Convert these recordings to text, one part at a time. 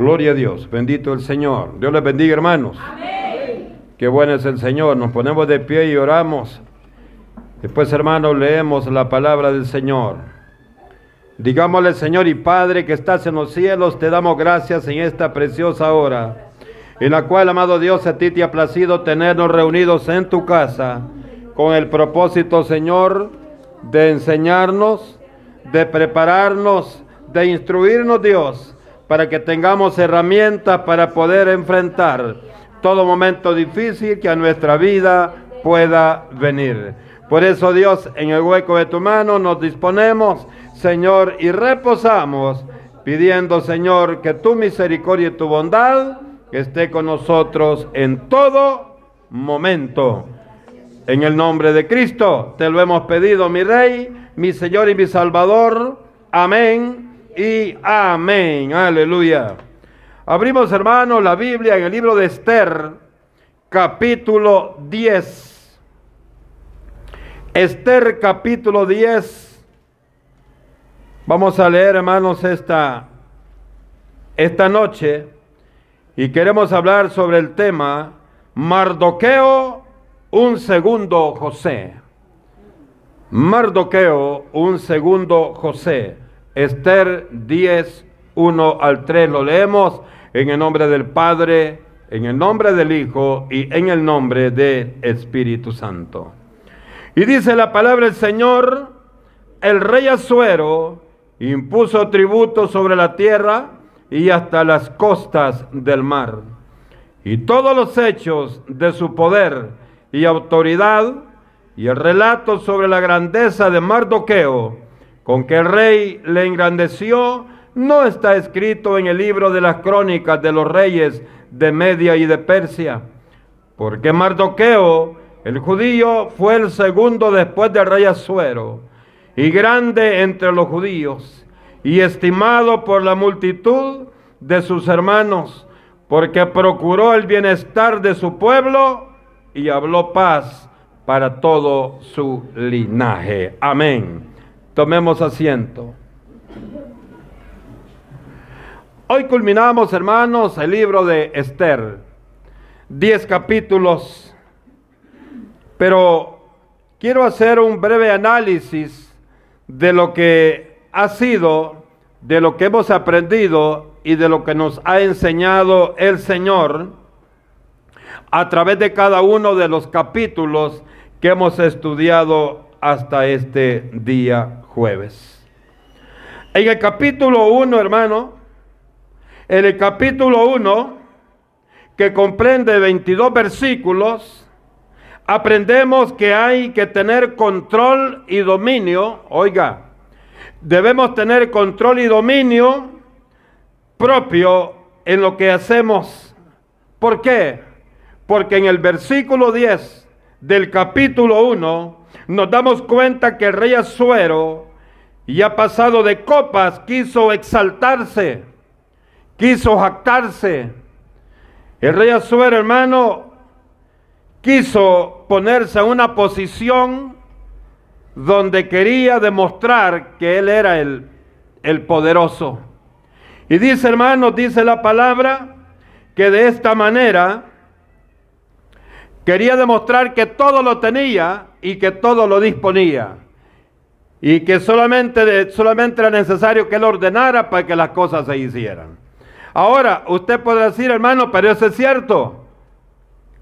Gloria a Dios, bendito el Señor. Dios les bendiga, hermanos. Amén. Qué bueno es el Señor. Nos ponemos de pie y oramos. Después, hermanos, leemos la palabra del Señor. Digámosle, Señor y Padre, que estás en los cielos, te damos gracias en esta preciosa hora, en la cual, amado Dios, a ti te ha placido tenernos reunidos en tu casa, con el propósito, Señor, de enseñarnos, de prepararnos, de instruirnos, Dios para que tengamos herramientas para poder enfrentar todo momento difícil que a nuestra vida pueda venir. Por eso Dios, en el hueco de tu mano nos disponemos, Señor, y reposamos, pidiendo, Señor, que tu misericordia y tu bondad esté con nosotros en todo momento. En el nombre de Cristo te lo hemos pedido, mi Rey, mi Señor y mi Salvador. Amén y amén. Aleluya. Abrimos, hermanos, la Biblia en el libro de Esther, capítulo 10. Esther, capítulo 10. Vamos a leer, hermanos, esta, esta noche y queremos hablar sobre el tema Mardoqueo, un segundo José. Mardoqueo, un segundo José. Esther 10, 1 al 3. Lo leemos en el nombre del Padre, en el nombre del Hijo y en el nombre del Espíritu Santo. Y dice la palabra del Señor, el rey Azuero impuso tributo sobre la tierra y hasta las costas del mar. Y todos los hechos de su poder y autoridad y el relato sobre la grandeza de Mardoqueo, con que el rey le engrandeció, no está escrito en el libro de las crónicas de los reyes de Media y de Persia. Porque Mardoqueo, el judío, fue el segundo después del rey Azuero, y grande entre los judíos, y estimado por la multitud de sus hermanos, porque procuró el bienestar de su pueblo y habló paz para todo su linaje. Amén. Tomemos asiento. Hoy culminamos, hermanos, el libro de Esther. Diez capítulos. Pero quiero hacer un breve análisis de lo que ha sido, de lo que hemos aprendido y de lo que nos ha enseñado el Señor a través de cada uno de los capítulos que hemos estudiado hasta este día En el capítulo 1, hermano, en el capítulo 1, que comprende 22 versículos, aprendemos que hay que tener control y dominio. Oiga, debemos tener control y dominio propio en lo que hacemos. ¿Por qué? Porque en el versículo 10 del capítulo 1 nos damos cuenta que el rey Azuero, ya pasado de copas, quiso exaltarse, quiso jactarse. El rey Azuero, hermano, quiso ponerse en una posición donde quería demostrar que él era el, el poderoso. Y dice, hermano, dice la palabra, que de esta manera quería demostrar que todo lo tenía y que todo lo disponía. Y que solamente, solamente era necesario que él ordenara para que las cosas se hicieran. Ahora, usted puede decir, hermano, pero eso es cierto.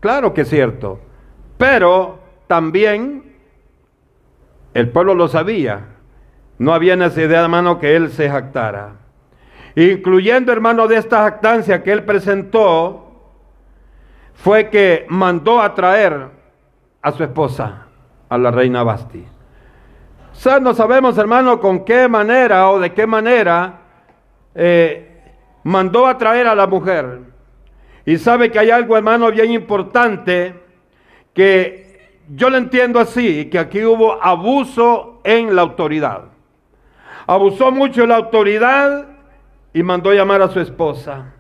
Claro que es cierto. Pero también el pueblo lo sabía. No había necesidad, hermano, que él se jactara. Incluyendo, hermano, de esta jactancia que él presentó, fue que mandó a traer a su esposa a la reina Basti. O sea, no sabemos, hermano, con qué manera o de qué manera eh, mandó a traer a la mujer. Y sabe que hay algo, hermano, bien importante que yo lo entiendo así, que aquí hubo abuso en la autoridad. Abusó mucho la autoridad y mandó llamar a su esposa.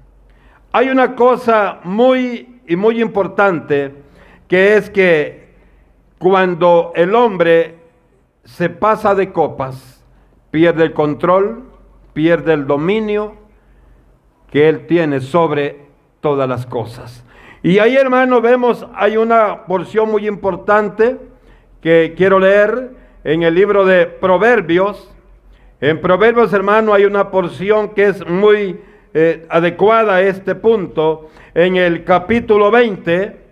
Hay una cosa muy y muy importante que es que cuando el hombre se pasa de copas, pierde el control, pierde el dominio que Él tiene sobre todas las cosas. Y ahí, hermano, vemos, hay una porción muy importante que quiero leer en el libro de Proverbios. En Proverbios, hermano, hay una porción que es muy eh, adecuada a este punto. En el capítulo 20,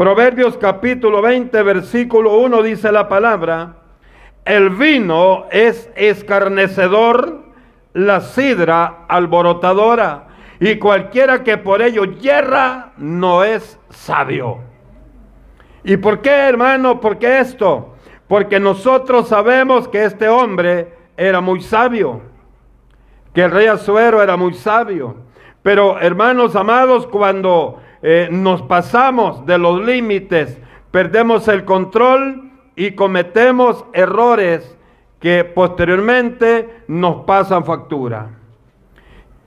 Proverbios capítulo 20, versículo 1 dice la palabra, el vino es escarnecedor, la sidra alborotadora, y cualquiera que por ello yerra no es sabio. ¿Y por qué, hermano? ¿Por qué esto? Porque nosotros sabemos que este hombre era muy sabio, que el rey Azuero era muy sabio. Pero, hermanos amados, cuando eh, nos pasamos de los límites, perdemos el control y cometemos errores que posteriormente nos pasan factura.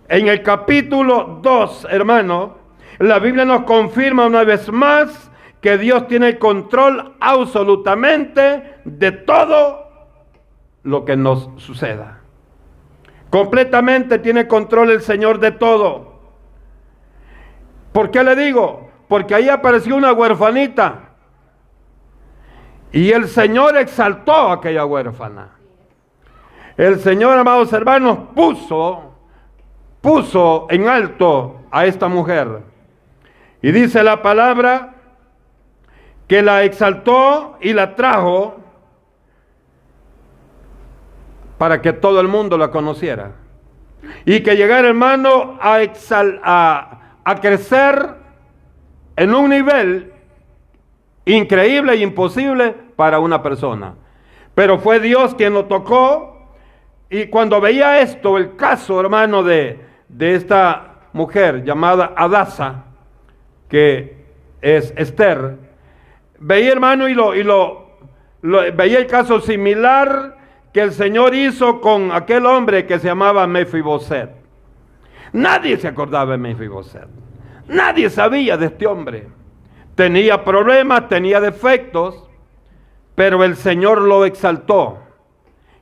En el capítulo 2, hermano, la Biblia nos confirma una vez más que Dios tiene el control absolutamente de todo lo que nos suceda. Completamente tiene control el Señor de todo. ¿Por qué le digo? Porque ahí apareció una huerfanita. Y el Señor exaltó a aquella huérfana. El Señor, amados hermanos, puso, puso en alto a esta mujer. Y dice la palabra que la exaltó y la trajo para que todo el mundo la conociera. Y que llegara, hermano, a, a, a crecer en un nivel increíble e imposible para una persona. Pero fue Dios quien lo tocó. Y cuando veía esto, el caso, hermano, de, de esta mujer llamada Adasa, que es Esther, veía, hermano, y lo, y lo, veía el caso similar que el Señor hizo con aquel hombre que se llamaba Mefiboset. Nadie se acordaba de Mefiboset. Nadie sabía de este hombre. Tenía problemas, tenía defectos, pero el Señor lo exaltó.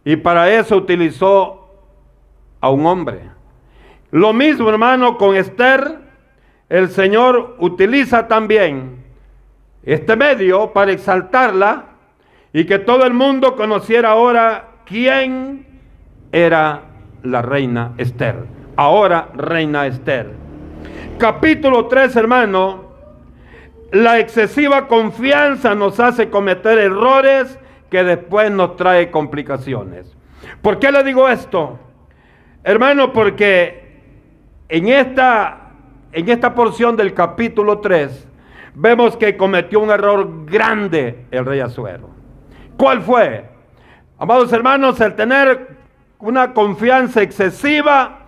Y para eso utilizó a un hombre. Lo mismo, hermano, con Esther, el Señor utiliza también este medio para exaltarla y que todo el mundo conociera ahora quién era la reina Esther. Ahora reina Esther. Capítulo 3, hermano. La excesiva confianza nos hace cometer errores que después nos trae complicaciones. ¿Por qué le digo esto? Hermano, porque en esta, en esta porción del capítulo 3 vemos que cometió un error grande el rey Azuero. ¿Cuál fue? Amados hermanos, el tener una confianza excesiva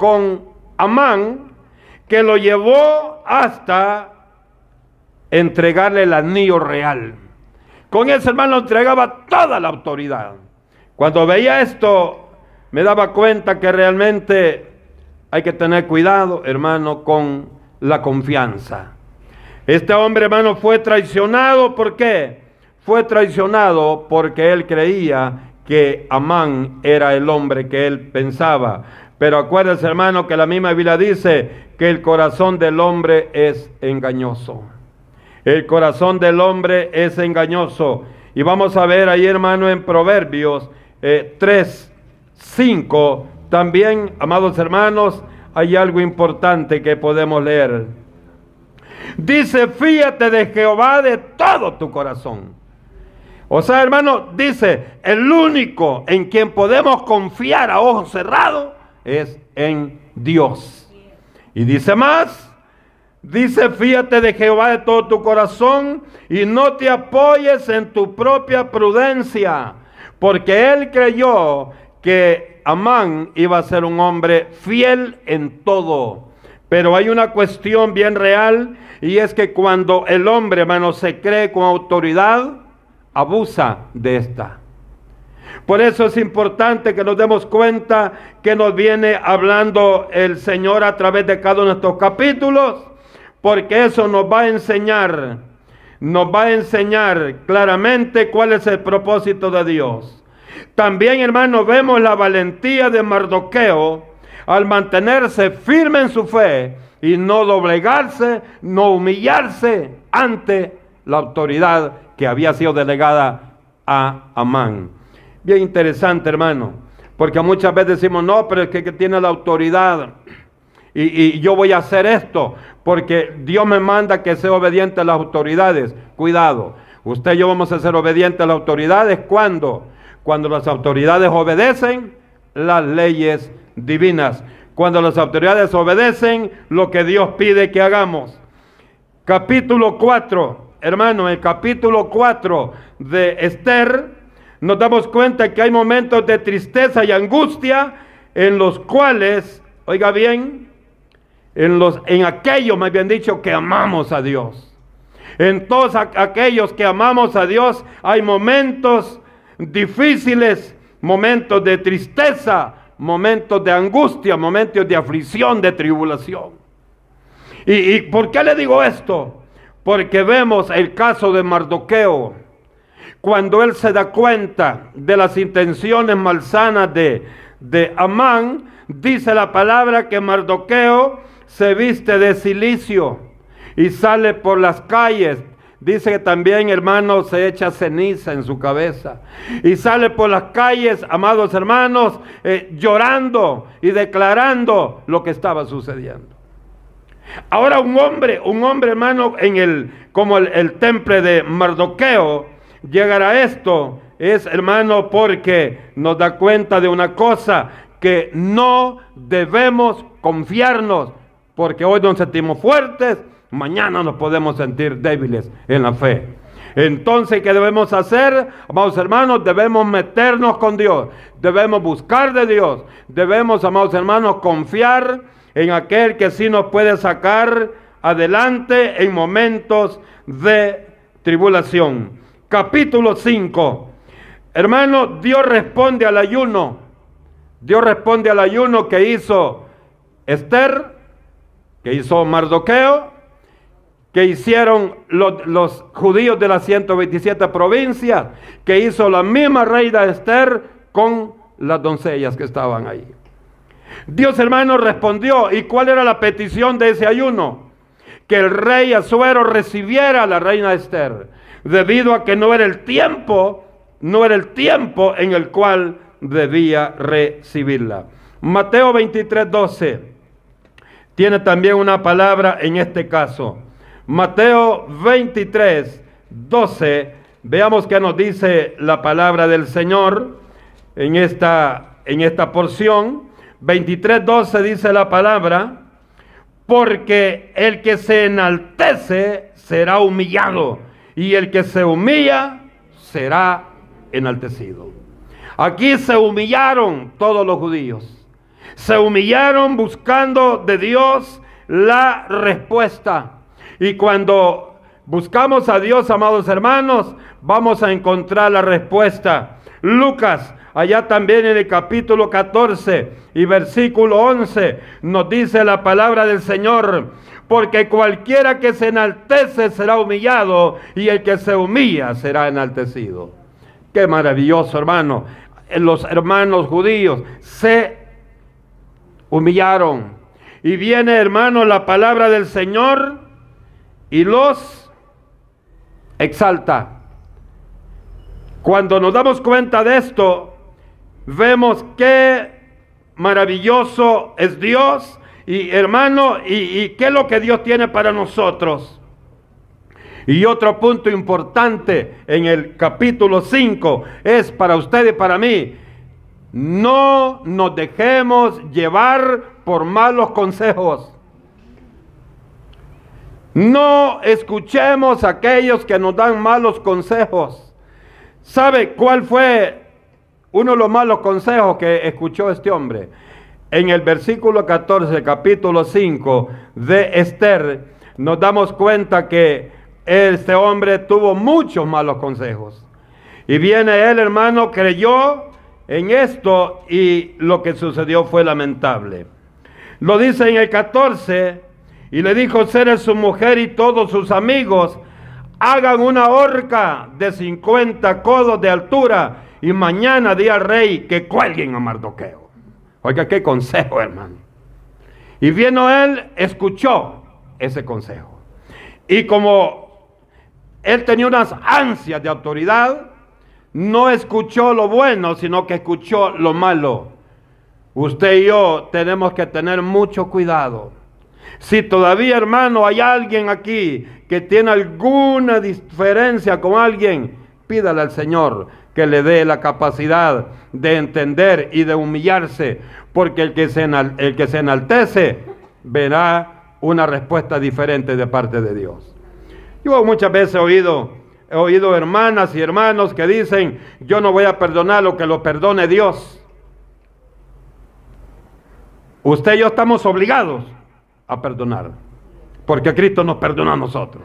con Amán que lo llevó hasta entregarle el anillo real. Con ese hermano entregaba toda la autoridad. Cuando veía esto, me daba cuenta que realmente hay que tener cuidado, hermano, con la confianza. Este hombre, hermano, fue traicionado. ¿Por qué? Fue traicionado porque él creía que Amán era el hombre que él pensaba. Pero acuérdense, hermano, que la misma Biblia dice que el corazón del hombre es engañoso. El corazón del hombre es engañoso. Y vamos a ver ahí, hermano, en Proverbios 3, eh, 5, también, amados hermanos, hay algo importante que podemos leer. Dice, fíjate de Jehová de todo tu corazón. O sea, hermano, dice, el único en quien podemos confiar a ojos cerrados es en Dios. Y dice más, dice, fíjate de Jehová de todo tu corazón y no te apoyes en tu propia prudencia, porque él creyó que Amán iba a ser un hombre fiel en todo. Pero hay una cuestión bien real y es que cuando el hombre, hermano, se cree con autoridad, abusa de esta. Por eso es importante que nos demos cuenta que nos viene hablando el Señor a través de cada uno de estos capítulos, porque eso nos va a enseñar, nos va a enseñar claramente cuál es el propósito de Dios. También, hermano, vemos la valentía de Mardoqueo al mantenerse firme en su fe y no doblegarse, no humillarse ante la autoridad que había sido delegada a Amán. Bien interesante, hermano, porque muchas veces decimos, no, pero es que, tiene la autoridad y, yo voy a hacer esto, porque Dios me manda que sea obediente a las autoridades. Cuidado, usted y yo vamos a ser obedientes a las autoridades cuando, cuando las autoridades obedecen las leyes divinas, cuando las autoridades obedecen lo que Dios pide que hagamos. Capítulo 4, hermano, el capítulo 4 de Esther, nos damos cuenta que hay momentos de tristeza y angustia en los cuales, oiga bien, en, los, en aquellos, me habían dicho, que amamos a Dios. En todos aquellos que amamos a Dios hay momentos difíciles, momentos de tristeza, momentos de angustia, momentos de aflicción, de tribulación. ¿Y, y por qué le digo esto? Porque vemos el caso de Mardoqueo. Cuando él se da cuenta de las intenciones malsanas de, de Amán, dice la palabra que Mardoqueo se viste de silicio y sale por las calles. Dice que también, hermanos, se echa ceniza en su cabeza. Y sale por las calles, amados hermanos, eh, llorando y declarando lo que estaba sucediendo. Ahora un hombre, un hombre, hermano, en el, como el, el temple de Mardoqueo, llegará a esto, es, hermano, porque nos da cuenta de una cosa, que no debemos confiarnos porque hoy nos sentimos fuertes, mañana nos podemos sentir débiles en la fe. Entonces, ¿qué debemos hacer? Amados hermanos, debemos meternos con Dios, debemos buscar de Dios, debemos, amados hermanos, confiar en aquel que sí nos puede sacar adelante en momentos de tribulación. Capítulo 5. Hermano, Dios responde al ayuno. Dios responde al ayuno que hizo Esther que hizo Mardoqueo, que hicieron los, judíos de las 127 provincias, que hizo la misma reina Esther con las doncellas que estaban ahí. Dios hermano respondió, ¿y cuál era la petición de ese ayuno? Que el rey Azuero recibiera a la reina Esther, debido a que no era el tiempo, no era el tiempo en el cual debía recibirla. Mateo 23, 12 tiene también una palabra en este caso. Mateo 23, 12. Veamos qué nos dice la palabra del Señor en esta, en esta porción. 23, 12 dice la palabra, porque el que se enaltece será humillado y el que se humilla será enaltecido. Aquí se humillaron todos los judíos se humillaron buscando de Dios la respuesta. Y cuando buscamos a Dios, amados hermanos, vamos a encontrar la respuesta. Lucas, allá también en el capítulo 14 y versículo 11, nos dice la palabra del Señor, porque cualquiera que se enaltece será humillado y el que se humilla será enaltecido. Qué maravilloso, hermano. Los hermanos judíos se humillaron. Y viene, hermano, la palabra del Señor y los exalta. Cuando nos damos cuenta de esto, vemos qué maravilloso es Dios y hermano, y, y qué es lo que Dios tiene para nosotros. Y otro punto importante en el capítulo 5 es para usted y para mí no nos dejemos llevar por malos consejos. No escuchemos a aquellos que nos dan malos consejos. ¿Sabe cuál fue uno de los malos consejos que escuchó este hombre? En el versículo 14, capítulo 5 de Esther, nos damos cuenta que este hombre tuvo muchos malos consejos. Y viene él, hermano, creyó en esto y lo que sucedió fue lamentable. Lo dice en el 14 y le dijo ser su mujer y todos sus amigos hagan una horca de 50 codos de altura y mañana di al rey que cuelguen a Mardoqueo. Oiga, qué consejo, hermano. Y vino él, escuchó ese consejo. Y como él tenía unas ansias de autoridad, no escuchó lo bueno, sino que escuchó lo malo. Usted y yo tenemos que tener mucho cuidado. Si todavía, hermano, hay alguien aquí que tiene alguna diferencia con alguien, pídale al Señor que le dé la capacidad de entender y de humillarse, porque el que se, el que se enaltece verá una respuesta diferente de parte de Dios. Yo muchas veces he oído, he oído hermanas y hermanos que dicen, yo no voy a perdonar lo que lo perdone Dios. Usted y yo estamos obligados a perdonar, porque Cristo nos perdonó a nosotros.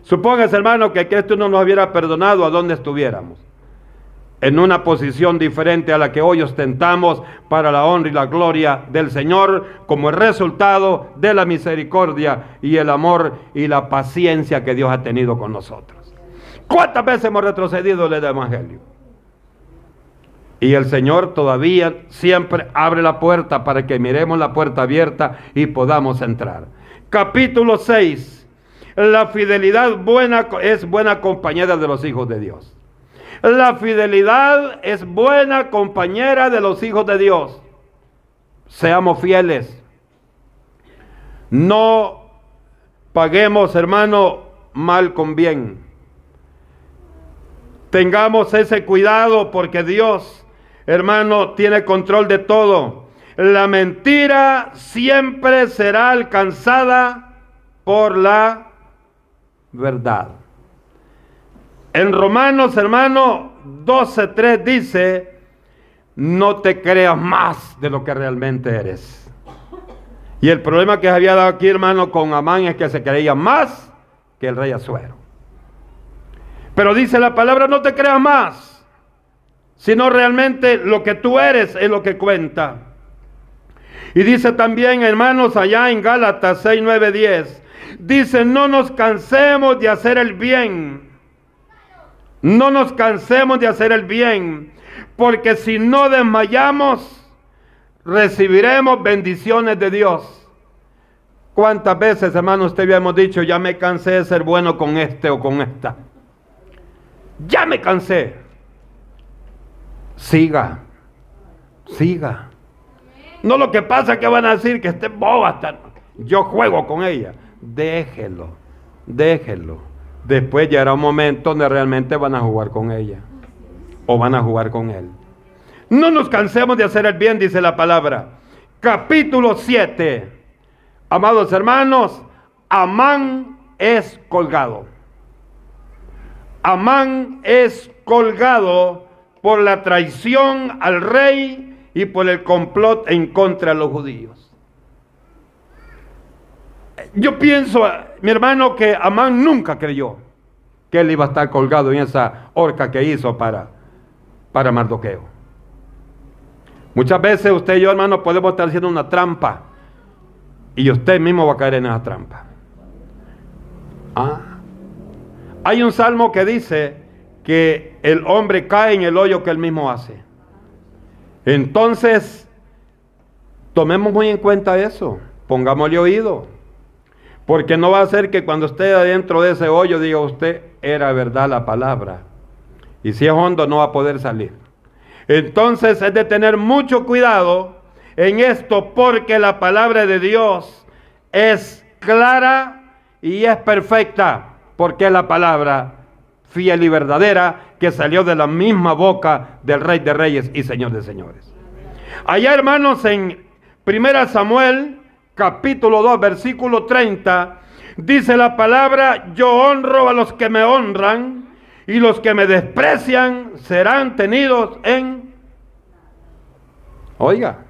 Supóngase, hermano, que Cristo no nos hubiera perdonado a donde estuviéramos. En una posición diferente a la que hoy ostentamos para la honra y la gloria del Señor, como resultado de la misericordia y el amor y la paciencia que Dios ha tenido con nosotros. ¿Cuántas veces hemos retrocedido en el Evangelio? Y el Señor todavía siempre abre la puerta para que miremos la puerta abierta y podamos entrar. Capítulo 6. La fidelidad buena es buena compañera de los hijos de Dios. La fidelidad es buena compañera de los hijos de Dios. Seamos fieles. No paguemos, hermano, mal con bien. Tengamos ese cuidado porque Dios hermano, tiene control de todo. La mentira siempre será alcanzada por la verdad. En Romanos, hermano, 12.3 dice, no te creas más de lo que realmente eres. Y el problema que se había dado aquí, hermano, con Amán es que se creía más que el rey Azuero. Pero dice la palabra, no te creas más sino realmente lo que tú eres es lo que cuenta. Y dice también, hermanos, allá en Gálatas 6, 9, 10, dice, no nos cansemos de hacer el bien. No nos cansemos de hacer el bien, porque si no desmayamos, recibiremos bendiciones de Dios. ¿Cuántas veces, hermano, usted habíamos dicho, ya me cansé de ser bueno con este o con esta? Ya me cansé. Siga, siga. No lo que pasa que van a decir que esté boba, yo juego con ella. Déjelo, déjelo. Después llegará un momento donde realmente van a jugar con ella. O van a jugar con él. No nos cansemos de hacer el bien, dice la palabra. Capítulo 7. Amados hermanos, Amán es colgado. Amán es colgado por la traición al rey y por el complot en contra de los judíos. Yo pienso, mi hermano, que Amán nunca creyó que él iba a estar colgado en esa horca que hizo para, para Mardoqueo. Muchas veces usted y yo, hermano, podemos estar haciendo una trampa y usted mismo va a caer en esa trampa. Ah. Hay un salmo que dice, que el hombre cae en el hoyo que él mismo hace. Entonces, tomemos muy en cuenta eso, pongámosle oído, porque no va a ser que cuando esté adentro de ese hoyo diga usted, era verdad la palabra. Y si es hondo no va a poder salir. Entonces es de tener mucho cuidado en esto porque la palabra de Dios es clara y es perfecta, porque la palabra fiel y verdadera que salió de la misma boca del Rey de Reyes y Señor de Señores. Allá, hermanos, en 1 Samuel, capítulo 2, versículo 30, dice la palabra, yo honro a los que me honran y los que me desprecian serán tenidos en... Oiga,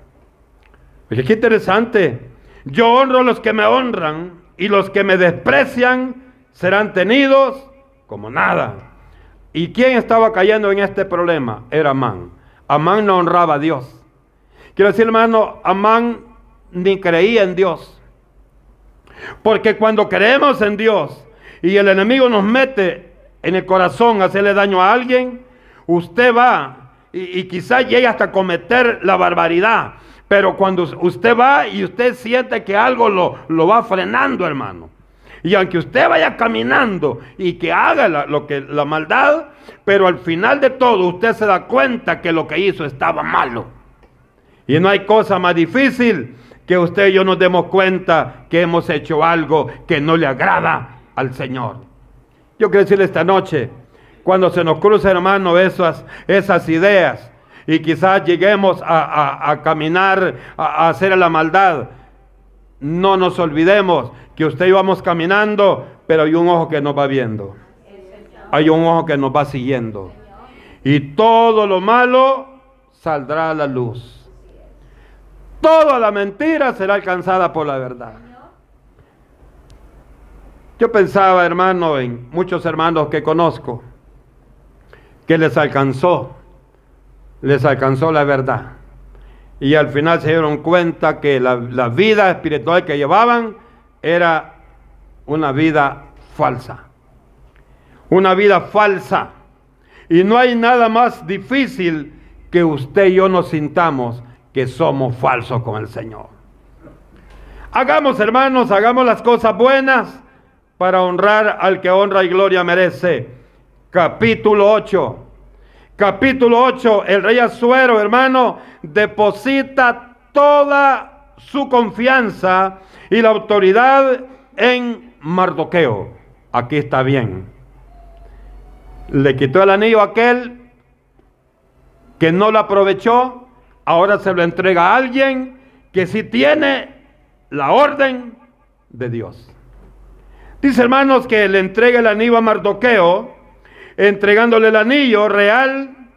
oye, qué interesante. Yo honro a los que me honran y los que me desprecian serán tenidos como nada. ¿Y quién estaba cayendo en este problema? Era Amán. Amán no honraba a Dios. Quiero decir, hermano, Amán ni creía en Dios. Porque cuando creemos en Dios y el enemigo nos mete en el corazón hacerle daño a alguien, usted va y, quizás llegue hasta cometer la barbaridad. Pero cuando usted va y usted siente que algo lo, lo va frenando, hermano. Y aunque usted vaya caminando y que haga lo que, la maldad, pero al final de todo usted se da cuenta que lo que hizo estaba malo. Y no hay cosa más difícil que usted y yo nos demos cuenta que hemos hecho algo que no le agrada al Señor. Yo quiero decirle esta noche, cuando se nos crucen, hermano, esas, esas ideas y quizás lleguemos a, caminar, a, a hacer la maldad, no nos olvidemos que usted y vamos caminando, pero hay un ojo que nos va viendo. Hay un ojo que nos va siguiendo. Y todo lo malo saldrá a la luz. Toda la mentira será alcanzada por la verdad. Yo pensaba, hermano, en muchos hermanos que conozco, que les alcanzó, les alcanzó la verdad. Y al final se dieron cuenta que la, la vida espiritual que llevaban era una vida falsa. Una vida falsa. Y no hay nada más difícil que usted y yo nos sintamos que somos falsos con el Señor. Hagamos, hermanos, hagamos las cosas buenas para honrar al que honra y gloria merece. Capítulo 8. Capítulo 8. El rey Azuero, hermano, deposita toda su confianza y la autoridad en Mardoqueo. Aquí está bien. Le quitó el anillo a aquel que no lo aprovechó, ahora se lo entrega a alguien que sí tiene la orden de Dios. Dice hermanos que le entrega el anillo a Mardoqueo, entregándole el anillo real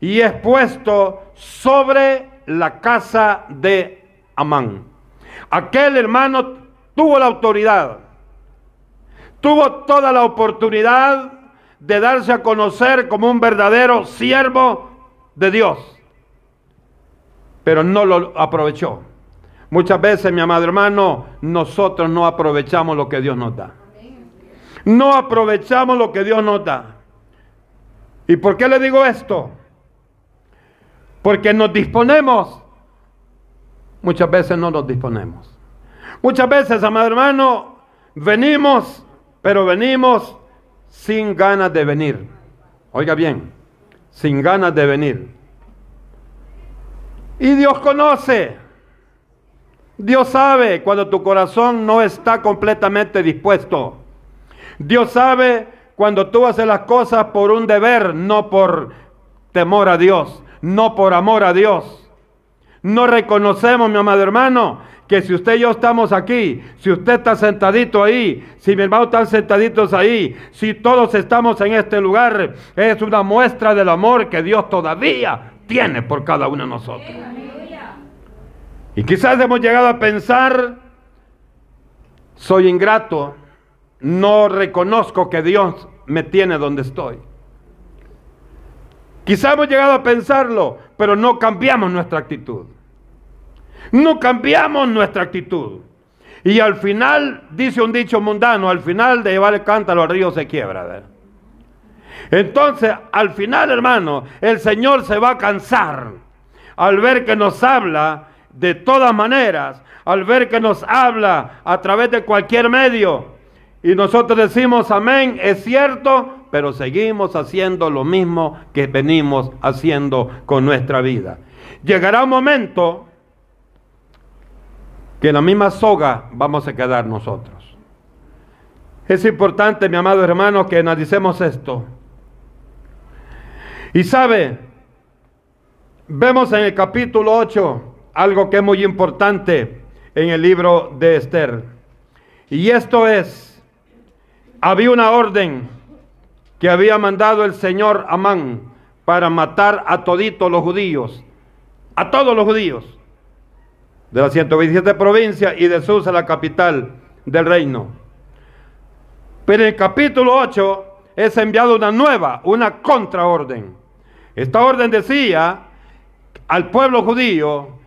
y es puesto sobre la casa de Amán. Aquel hermano tuvo la autoridad, tuvo toda la oportunidad de darse a conocer como un verdadero siervo de Dios, pero no lo aprovechó. Muchas veces, mi amado hermano, nosotros no aprovechamos lo que Dios nos da. No aprovechamos lo que Dios nos da. ¿Y por qué le digo esto? Porque nos disponemos Muchas veces no nos disponemos. Muchas veces, amado hermano, venimos, pero venimos sin ganas de venir. Oiga bien, sin ganas de venir. Y Dios conoce. Dios sabe cuando tu corazón no está completamente dispuesto. Dios sabe cuando tú haces las cosas por un deber, no por temor a Dios, no por amor a Dios. No reconocemos, mi amado hermano, que si usted y yo estamos aquí, si usted está sentadito ahí, si mi hermano están sentaditos ahí, si todos estamos en este lugar, es una muestra del amor que Dios todavía tiene por cada uno de nosotros. Y quizás hemos llegado a pensar, soy ingrato, no reconozco que Dios me tiene donde estoy. Quizás hemos llegado a pensarlo, pero no cambiamos nuestra actitud. No cambiamos nuestra actitud. Y al final, dice un dicho mundano, al final de llevar el cántaro al río se quiebra. Entonces, al final, hermano, el Señor se va a cansar al ver que nos habla de todas maneras, al ver que nos habla a través de cualquier medio. Y nosotros decimos, amén, es cierto, pero seguimos haciendo lo mismo que venimos haciendo con nuestra vida. Llegará un momento que en la misma soga vamos a quedar nosotros. Es importante, mi amado hermano, que analicemos esto. Y sabe, vemos en el capítulo 8 algo que es muy importante en el libro de Esther. Y esto es, había una orden que había mandado el Señor Amán para matar a toditos los judíos, a todos los judíos, de las 127 provincias y de Susa, la capital del reino. Pero en el capítulo 8 es enviado una nueva, una contraorden. Esta orden decía al pueblo judío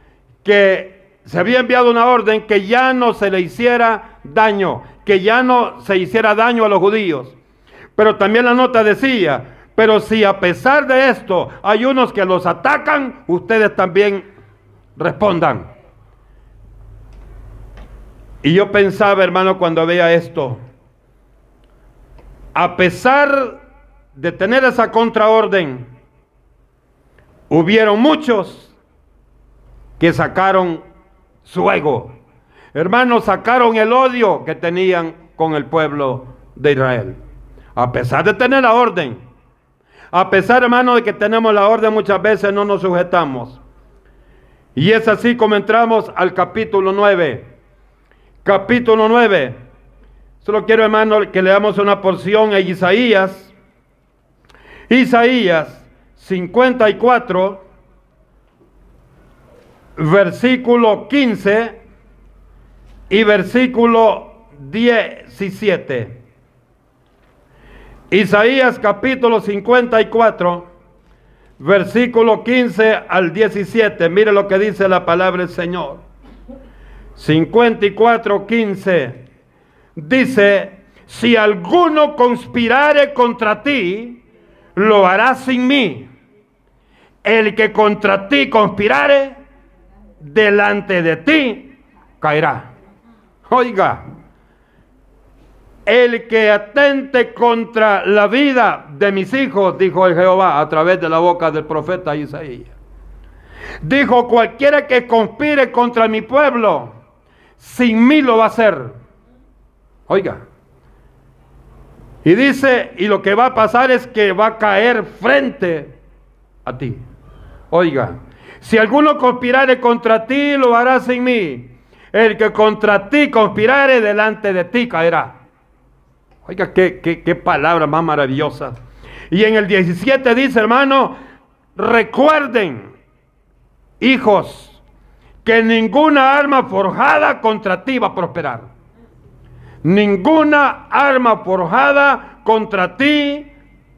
que se había enviado una orden que ya no se le hiciera daño, que ya no se hiciera daño a los judíos pero también la nota decía, pero si a pesar de esto hay unos que los atacan, ustedes también respondan. Y yo pensaba, hermano, cuando veía esto, a pesar de tener esa contraorden, hubieron muchos que sacaron su ego. Hermanos, sacaron el odio que tenían con el pueblo de Israel. A pesar de tener la orden, a pesar, hermano, de que tenemos la orden, muchas veces no nos sujetamos. Y es así como entramos al capítulo 9. Capítulo 9. Solo quiero, hermano, que leamos una porción en Isaías. Isaías 54, versículo 15 y versículo 17. Isaías capítulo 54, versículo 15 al 17. Mire lo que dice la palabra del Señor. 54, 15. Dice, si alguno conspirare contra ti, lo hará sin mí. El que contra ti conspirare, delante de ti caerá. Oiga, el que atente contra la vida de mis hijos, dijo el Jehová a través de la boca del profeta Isaías. Dijo, cualquiera que conspire contra mi pueblo, sin mí lo va a hacer. Oiga. Y dice, y lo que va a pasar es que va a caer frente a ti. Oiga, si alguno conspirare contra ti, lo hará sin mí. El que contra ti conspirare, delante de ti caerá. Oiga, qué, qué, palabra más maravillosa. Y en el 17 dice, hermano, recuerden, hijos, que ninguna arma forjada contra ti va a prosperar. Ninguna arma forjada contra ti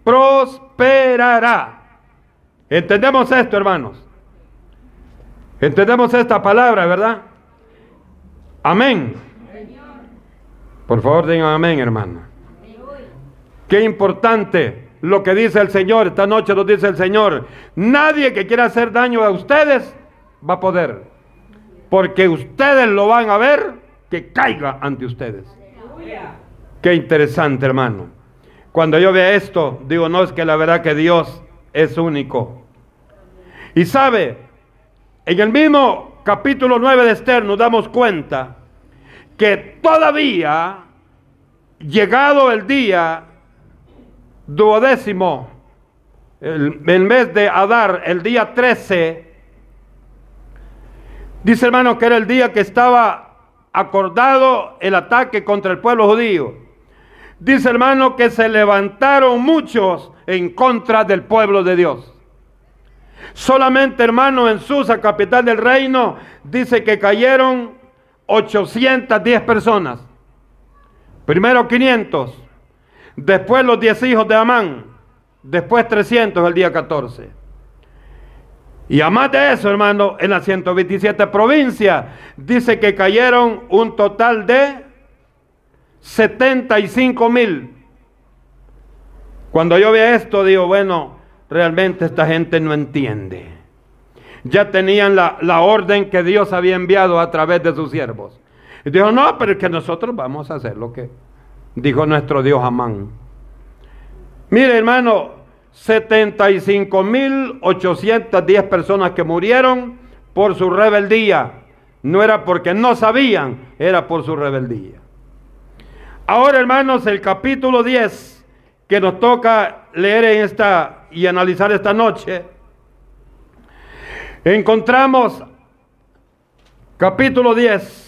prosperará. ¿Entendemos esto, hermanos? ¿Entendemos esta palabra, verdad? Amén. Por favor, digan amén, hermano. Qué importante lo que dice el Señor. Esta noche lo dice el Señor. Nadie que quiera hacer daño a ustedes va a poder. Porque ustedes lo van a ver que caiga ante ustedes. Qué interesante, hermano. Cuando yo veo esto, digo, no es que la verdad que Dios es único. Y sabe, en el mismo capítulo 9 de Esther nos damos cuenta que todavía, llegado el día duodécimo, el, mes de Adar, el día 13, dice hermano que era el día que estaba acordado el ataque contra el pueblo judío. Dice hermano que se levantaron muchos en contra del pueblo de Dios. Solamente hermano en Susa, capital del reino, dice que cayeron 810 personas. Primero 500 Después los diez hijos de Amán. Después 300 el día 14. Y a más de eso, hermano, en las 127 provincias, dice que cayeron un total de 75 mil. Cuando yo veo esto, digo, bueno, realmente esta gente no entiende. Ya tenían la, la orden que Dios había enviado a través de sus siervos. Y dijo, no, pero es que nosotros vamos a hacer lo que dijo nuestro Dios Amán. Mire, hermano, 75.810 personas que murieron por su rebeldía. No era porque no sabían, era por su rebeldía. Ahora, hermanos, el capítulo 10 que nos toca leer en esta y analizar esta noche, encontramos capítulo 10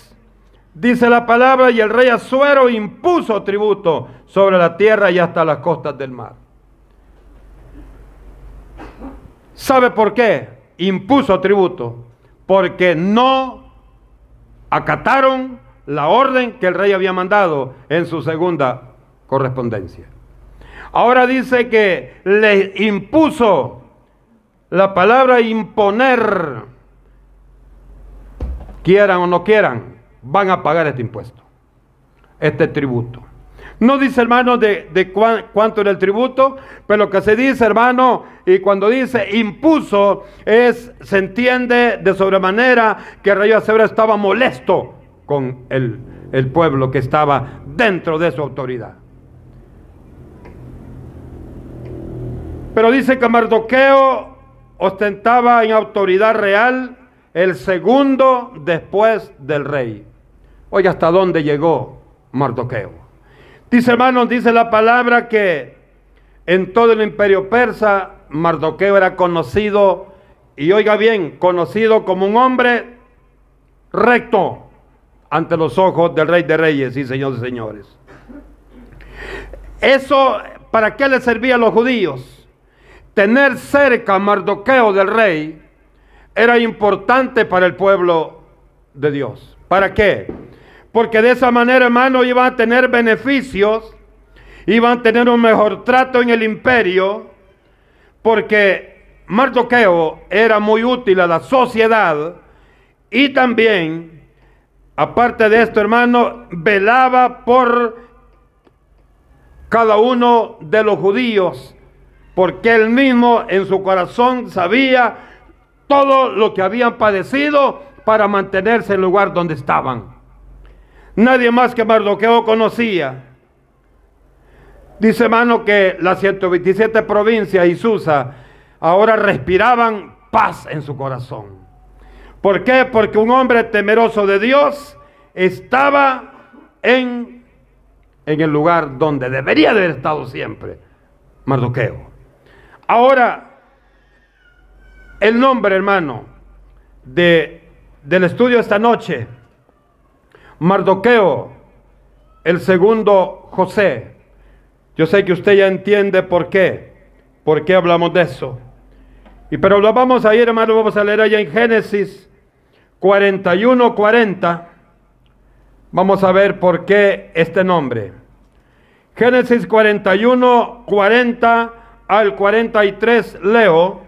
Dice la palabra, y el rey Azuero impuso tributo sobre la tierra y hasta las costas del mar. ¿Sabe por qué? Impuso tributo. Porque no acataron la orden que el rey había mandado en su segunda correspondencia. Ahora dice que le impuso la palabra imponer, quieran o no quieran van a pagar este impuesto, este tributo. No dice, hermano, de, de cuánto era el tributo, pero lo que se dice, hermano, y cuando dice impuso, es, se entiende de sobremanera que el rey Acebra estaba molesto con el, el pueblo que estaba dentro de su autoridad. Pero dice que Mardoqueo ostentaba en autoridad real el segundo después del rey. Oye, ¿hasta dónde llegó Mardoqueo? Dice hermanos, dice la palabra que en todo el imperio persa Mardoqueo era conocido, y oiga bien, conocido como un hombre recto ante los ojos del rey de reyes y señores de señores. Eso, ¿para qué le servía a los judíos? Tener cerca a Mardoqueo del rey era importante para el pueblo de Dios. ¿Para qué? Porque de esa manera, hermano, iban a tener beneficios, iban a tener un mejor trato en el imperio, porque Mardoqueo era muy útil a la sociedad y también, aparte de esto, hermano, velaba por cada uno de los judíos, porque él mismo en su corazón sabía todo lo que habían padecido para mantenerse en el lugar donde estaban. Nadie más que Mardoqueo conocía. Dice hermano que las 127 provincias y Susa ahora respiraban paz en su corazón. ¿Por qué? Porque un hombre temeroso de Dios estaba en, en el lugar donde debería de haber estado siempre, Mardoqueo. Ahora, el nombre, hermano, de, del estudio esta noche Mardoqueo, el segundo José. Yo sé que usted ya entiende por qué, por qué hablamos de eso. Y pero lo vamos a ir, hermano, vamos a leer allá en Génesis 41, 40. Vamos a ver por qué este nombre. Génesis 41, 40 al 43 leo.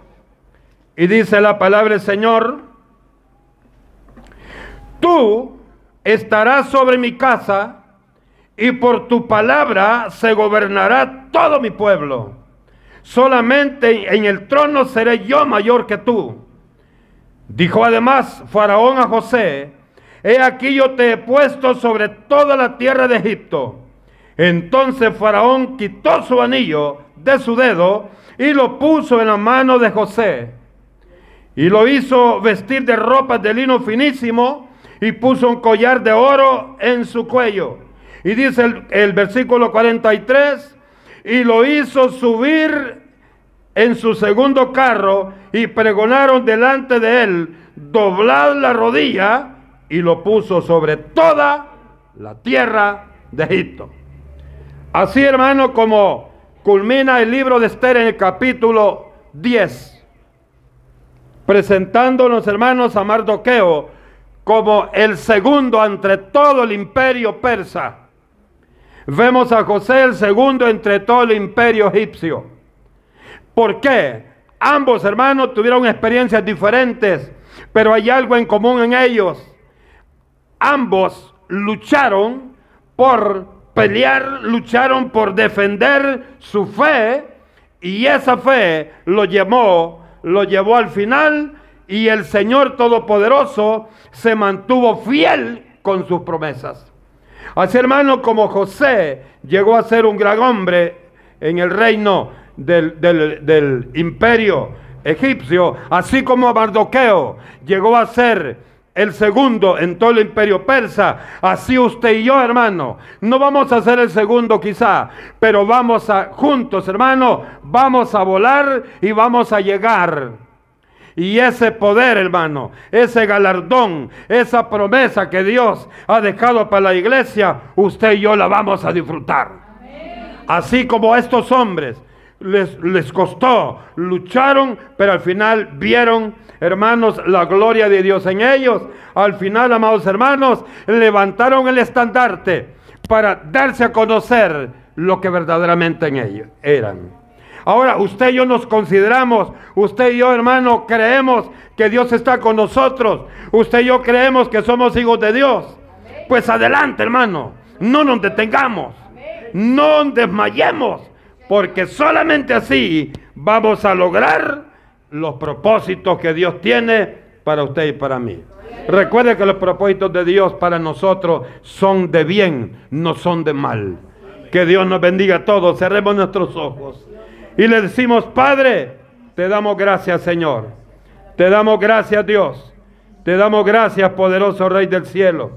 Y dice la palabra del Señor, tú estará sobre mi casa y por tu palabra se gobernará todo mi pueblo. Solamente en el trono seré yo mayor que tú. Dijo además Faraón a José, he aquí yo te he puesto sobre toda la tierra de Egipto. Entonces Faraón quitó su anillo de su dedo y lo puso en la mano de José. Y lo hizo vestir de ropas de lino finísimo y puso un collar de oro en su cuello. Y dice el, el, versículo 43, y lo hizo subir en su segundo carro y pregonaron delante de él, doblad la rodilla y lo puso sobre toda la tierra de Egipto. Así hermano como culmina el libro de Esther en el capítulo 10, presentándonos hermanos a Mardoqueo, como el segundo entre todo el imperio persa. Vemos a José el segundo entre todo el imperio egipcio. ¿Por qué? Ambos hermanos tuvieron experiencias diferentes, pero hay algo en común en ellos. Ambos lucharon por pelear, lucharon por defender su fe y esa fe lo llevó, lo llevó al final y el Señor Todopoderoso se mantuvo fiel con sus promesas. Así hermano, como José llegó a ser un gran hombre en el reino del, imperio egipcio, así como Mardoqueo llegó a ser el segundo en todo el imperio persa, así usted y yo, hermano, no vamos a ser el segundo quizá, pero vamos a, juntos, hermano, vamos a volar y vamos a llegar y ese poder, hermano, ese galardón, esa promesa que Dios ha dejado para la iglesia, usted y yo la vamos a disfrutar. Así como estos hombres les, les costó, lucharon, pero al final vieron, hermanos, la gloria de Dios en ellos. Al final, amados hermanos, levantaron el estandarte para darse a conocer lo que verdaderamente en ellos eran. Ahora, usted y yo nos consideramos, usted y yo, hermano, creemos que Dios está con nosotros. Usted y yo creemos que somos hijos de Dios. Pues adelante, hermano. No nos detengamos. no desmayemos, porque solamente así vamos a lograr los propósitos que Dios tiene para usted y para mí. Recuerde que los propósitos de Dios para nosotros son de bien, no son de mal. Que Dios nos bendiga a todos. Cerremos nuestros ojos y le decimos, Padre, te damos gracias, Señor. Te damos gracias, Dios. Te damos gracias, poderoso Rey del cielo.